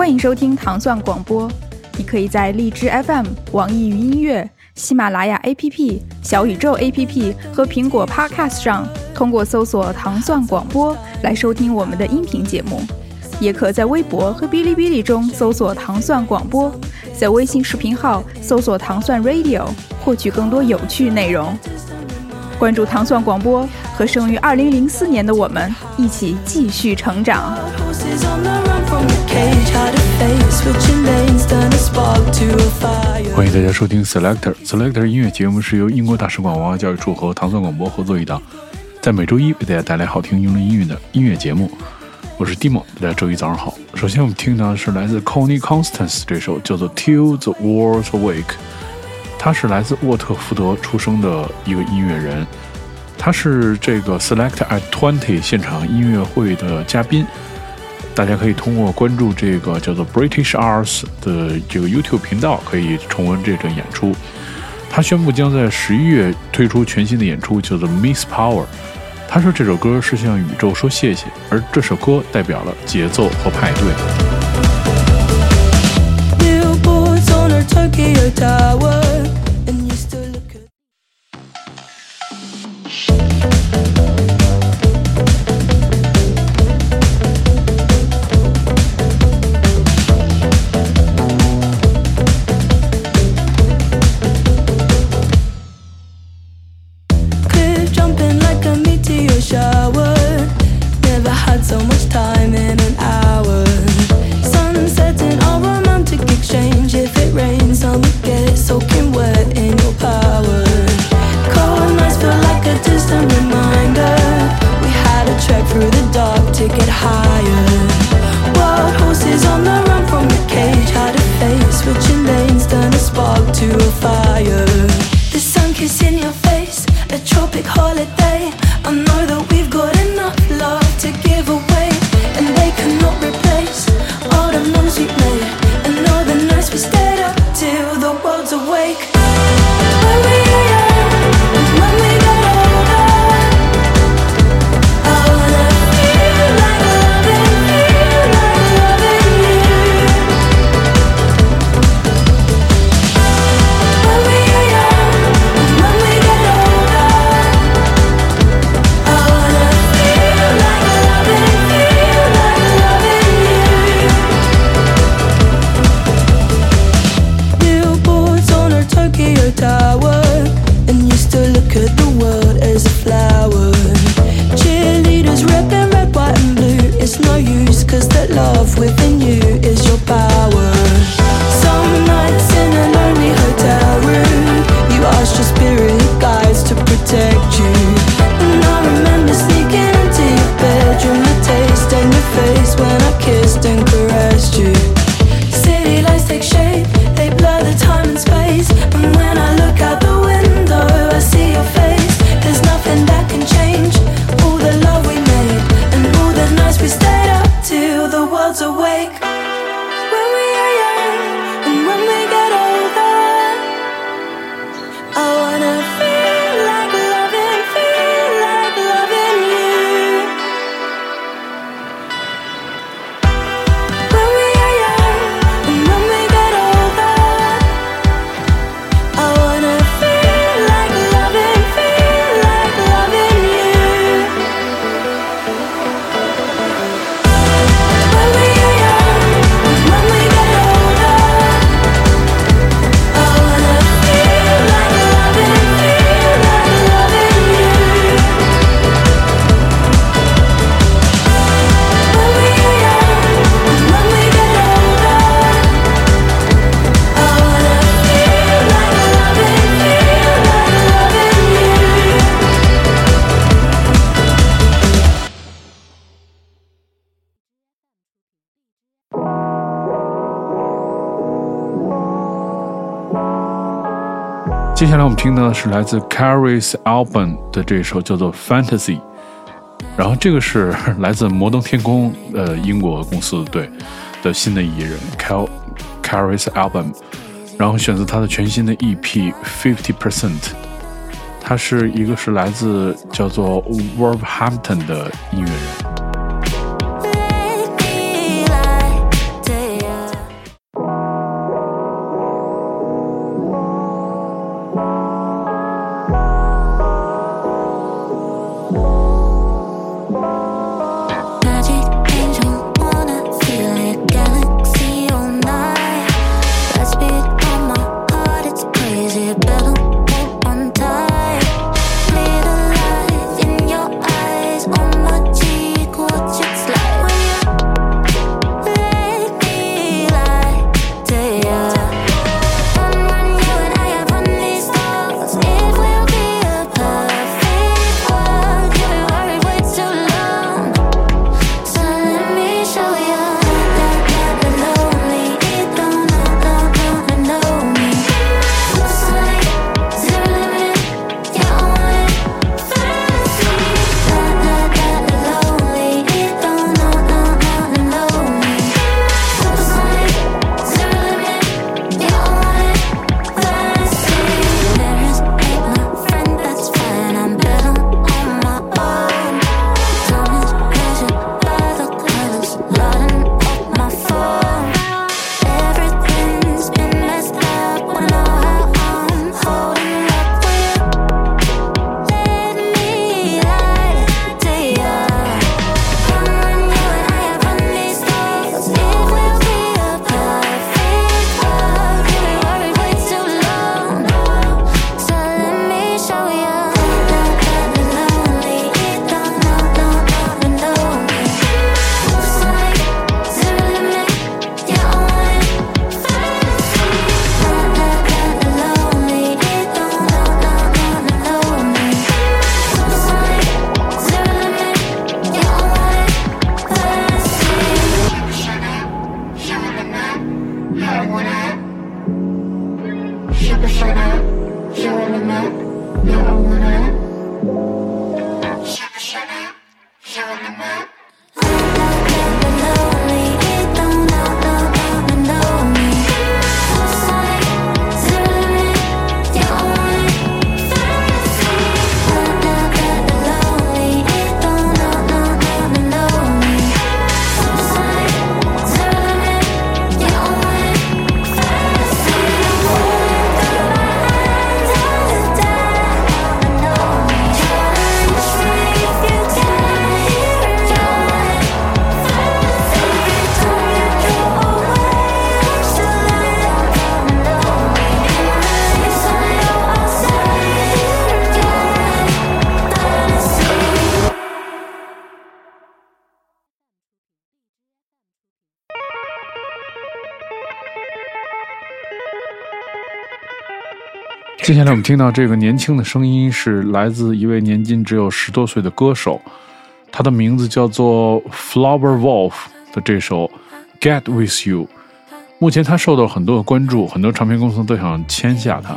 欢迎收听糖蒜广播。你可以在荔枝 FM、网易云音乐、喜马拉雅 APP、小宇宙 APP 和苹果 Podcast 上，通过搜索“糖蒜广播”来收听我们的音频节目。也可在微博和哔哩哔哩中搜索“糖蒜广播”，在微信视频号搜索“糖蒜 Radio”，获取更多有趣内容。关注糖蒜广播，和生于2004年的我们一起继续成长。欢迎大家收听 Selector Selector 音乐节目，是由英国大使馆文化教育处和糖蒜广播合作一档，在每周一为大家带来好听英伦音乐的音乐节目。我是 Dimo，大家周一早上好。首先我们听到的是来自 Connie Constance 这首叫做 Till the World's Awake。他是来自沃特福德出生的一个音乐人，他是这个 Selector at Twenty 现场音乐会的嘉宾。大家可以通过关注这个叫做 British Arts 的这个 YouTube 频道，可以重温这场演出。他宣布将在十一月推出全新的演出，叫做 Miss Power。他说这首歌是向宇宙说谢谢，而这首歌代表了节奏和派对。awake. 接下来我们听的是来自 carrie's album 的这首叫做 fantasy 然后这个是来自摩登天空呃英国公司对的新的艺人 car carrie's album 然后选择他的全新的 ep fifty percent 他是一个是来自叫做 wolf hampton 的音乐人。接下来我们听到这个年轻的声音是来自一位年仅只有十多岁的歌手，他的名字叫做 Flower Wolf 的这首《Get With You》。目前他受到很多的关注，很多唱片公司都想签下他。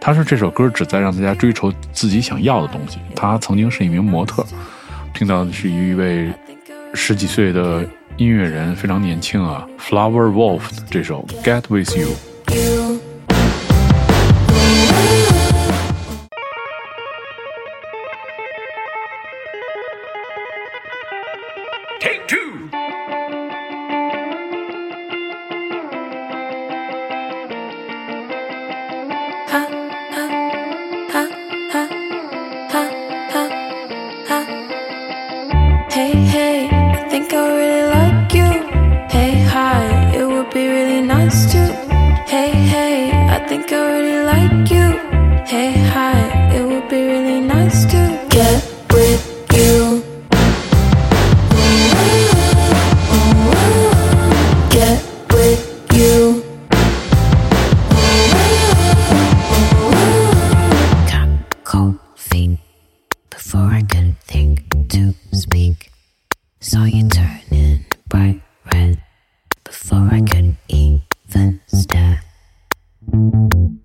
他说这首歌旨在让大家追求自己想要的东西。他曾经是一名模特。听到的是一位十几岁的音乐人，非常年轻啊，Flower Wolf 的这首《Get With You》。I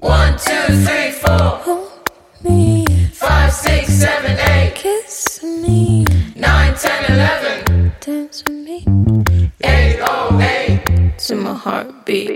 One, two, three, four. Hold me. Five, six, seven, eight. Kiss me. Nine, ten, eleven. Dance with me. Eight, oh, eight. To my heartbeat.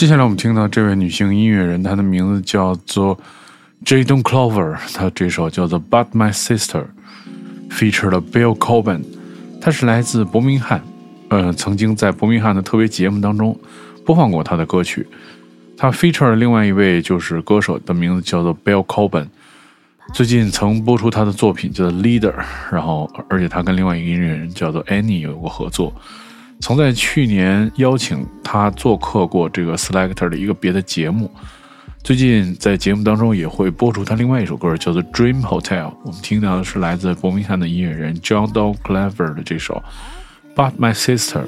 接下来我们听到这位女性音乐人，她的名字叫做 Jadon Clover，她这首叫做《But My Sister》，featured Bill Coben，她是来自伯明翰，呃，曾经在伯明翰的特别节目当中播放过她的歌曲。她 featured 另外一位就是歌手的名字叫做 Bill Coben，最近曾播出她的作品叫做《Leader》，然后而且她跟另外一个音乐人叫做 Annie 有过合作。曾在去年邀请他做客过这个 Selector 的一个别的节目，最近在节目当中也会播出他另外一首歌，叫做《Dream Hotel》。我们听到的是来自伯明翰的音乐人 John Doe Clever 的这首《But My Sister》。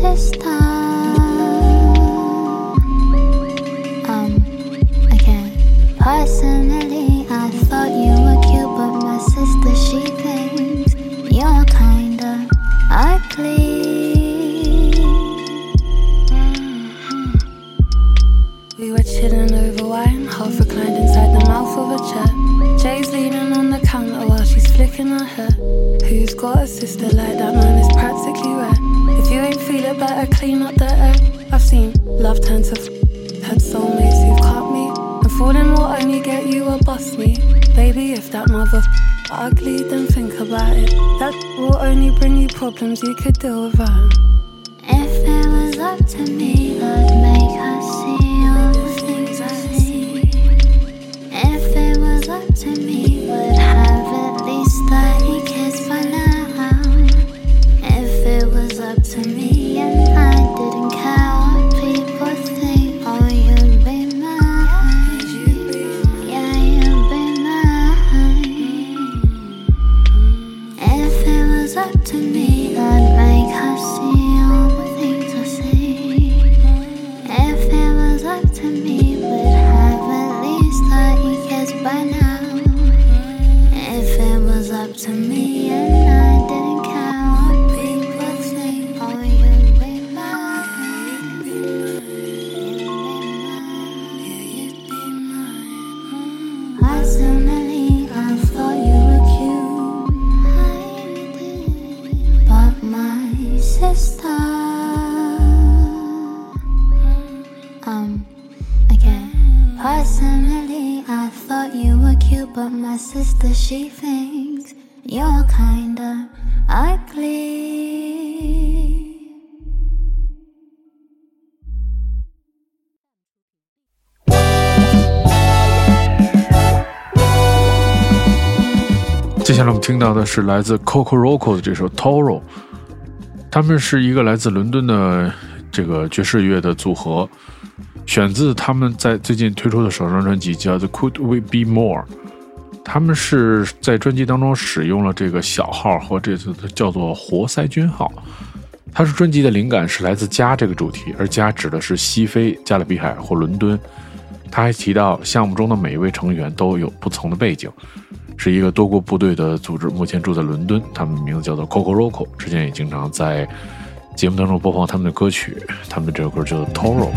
princess time. She thinks you're kinda ugly. 接下来我们听到的是来自 Coco Roco 的这首 Toro，他们是一个来自伦敦的这个爵士乐的组合，选自他们在最近推出的首张专辑叫做 Could We Be More。他们是在专辑当中使用了这个小号和这次的叫做活塞军号。它是专辑的灵感是来自家这个主题，而家指的是西非加勒比海或伦敦。他还提到项目中的每一位成员都有不同的背景，是一个多国部队的组织，目前住在伦敦。他们名字叫做 Coco Roco，之前也经常在节目当中播放他们的歌曲，他们的这首歌叫做《Toro》。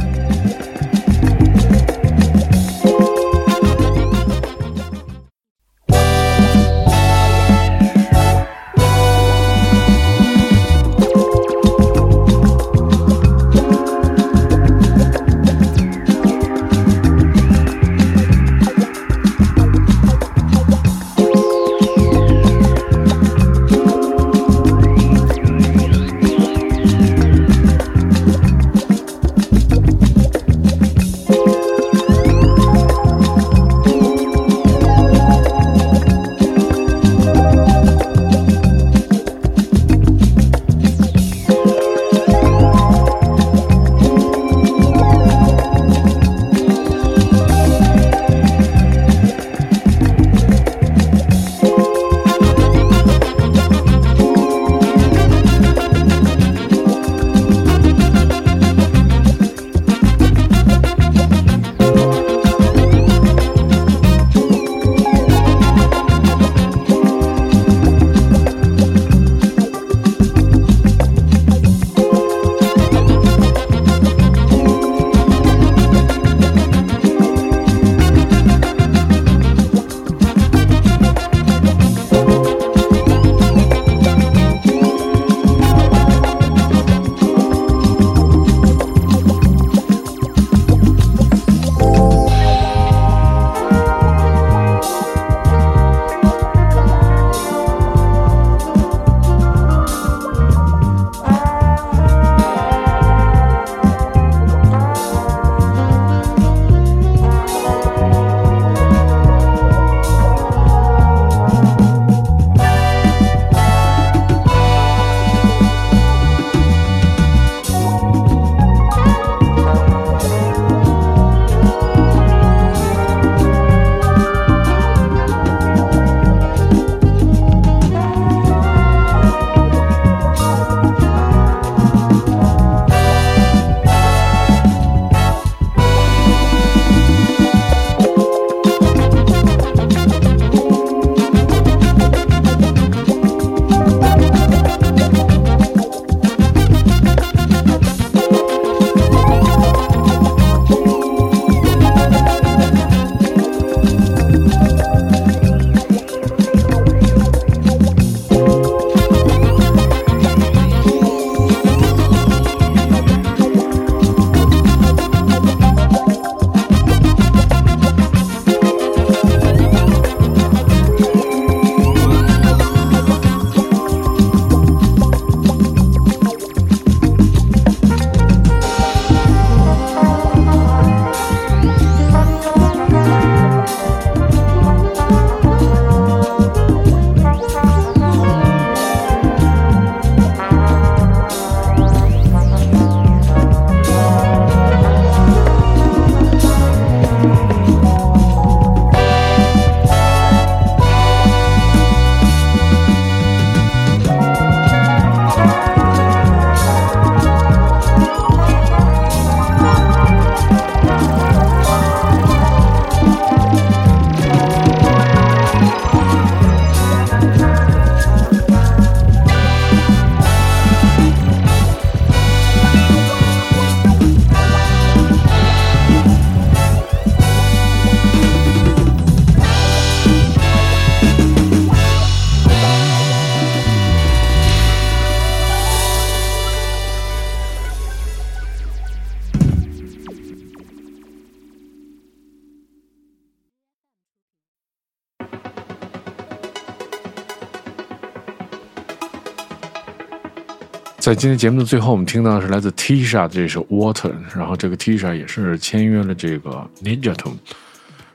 在今天节目的最后，我们听到的是来自 Tisha 的这首《Water》，然后这个 Tisha 也是签约了这个 Ninja Tune，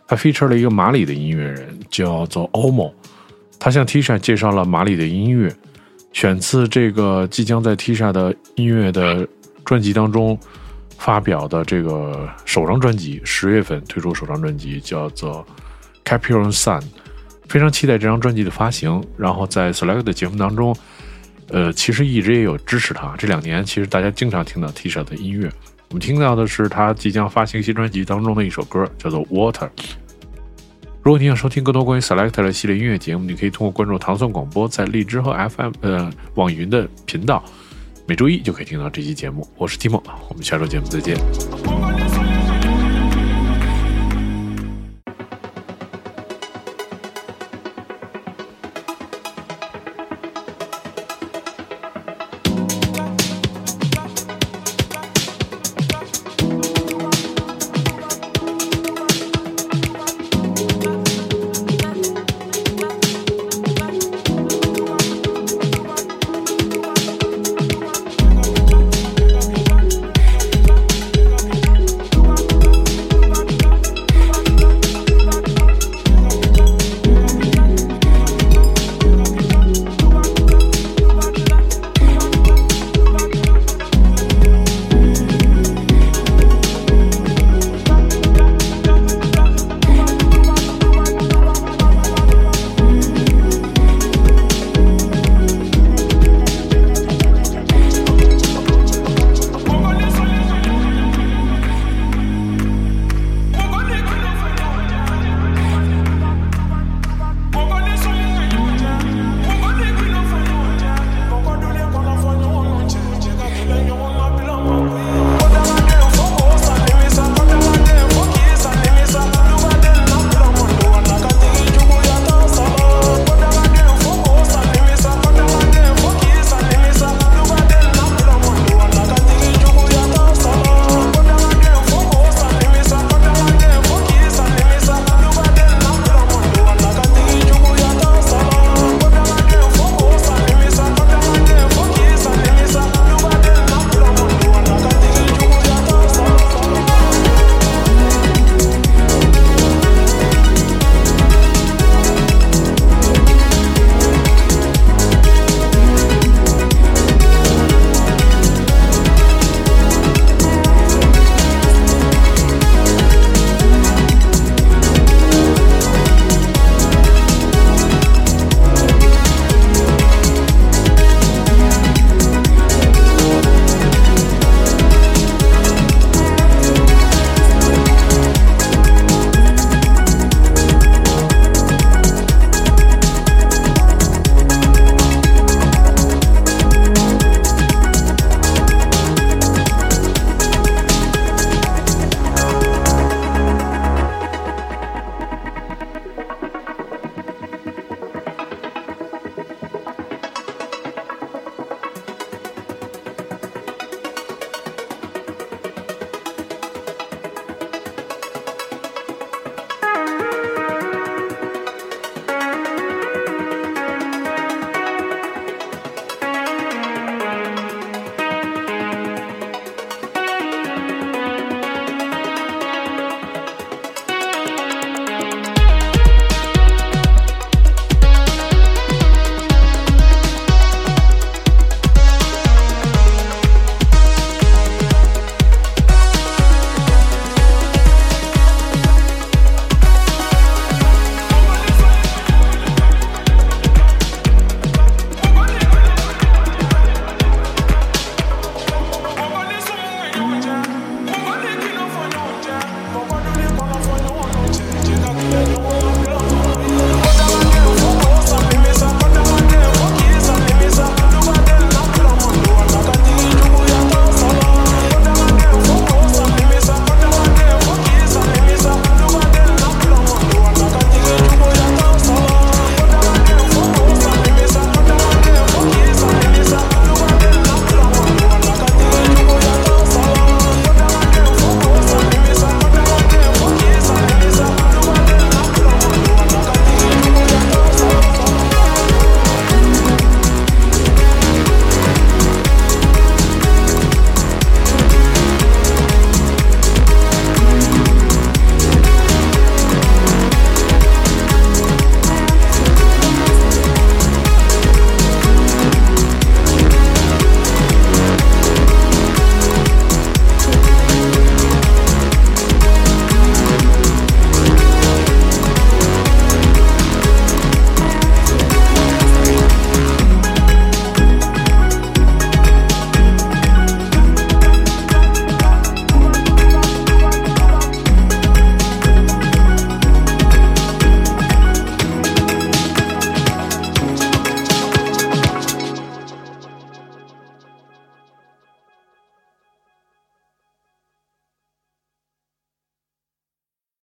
他 feature 了一个马里的音乐人叫做 Omo，他向 Tisha 介绍了马里的音乐，选自这个即将在 Tisha 的音乐的专辑当中发表的这个首张专辑，十月份推出首张专辑叫做《Capricorn Sun》，非常期待这张专辑的发行，然后在 Select 的节目当中。呃，其实一直也有支持他。这两年，其实大家经常听到 T 恤的音乐。我们听到的是他即将发行新专辑当中的一首歌，叫做《Water》。如果你想收听更多关于 Selector 的系列音乐节目，你可以通过关注糖蒜广播在荔枝和 FM 呃网云的频道，每周一就可以听到这期节目。我是 Timo，我们下周节目再见。